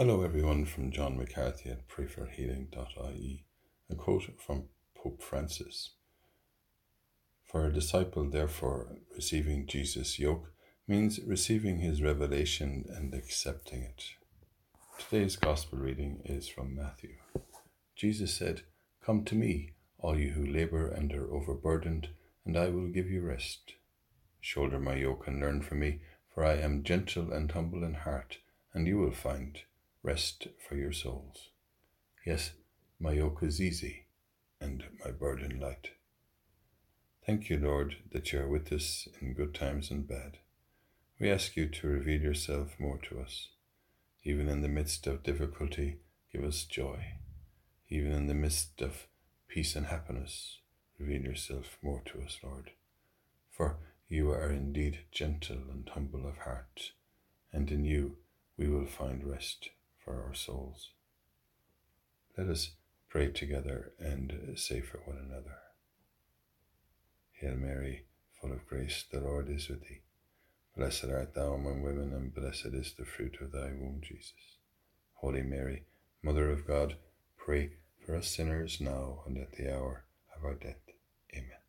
Hello, everyone, from John McCarthy at prayforhealing.ie. A quote from Pope Francis For a disciple, therefore, receiving Jesus' yoke means receiving his revelation and accepting it. Today's Gospel reading is from Matthew. Jesus said, Come to me, all you who labor and are overburdened, and I will give you rest. Shoulder my yoke and learn from me, for I am gentle and humble in heart, and you will find rest for your souls. Yes, my yoke is easy and my burden light. Thank you, Lord, that you are with us in good times and bad. We ask you to reveal yourself more to us. Even in the midst of difficulty, give us joy. Even in the midst of peace and happiness, reveal yourself more to us, Lord. For you are indeed gentle and humble of heart, and in you we will find rest for our souls. Let us pray together and say for one another. Hail Mary, full of grace, the Lord is with thee. Blessed art thou among women, and blessed is the fruit of thy womb, Jesus. Holy Mary, Mother of God, pray for us sinners now and at the hour of our death. Amen.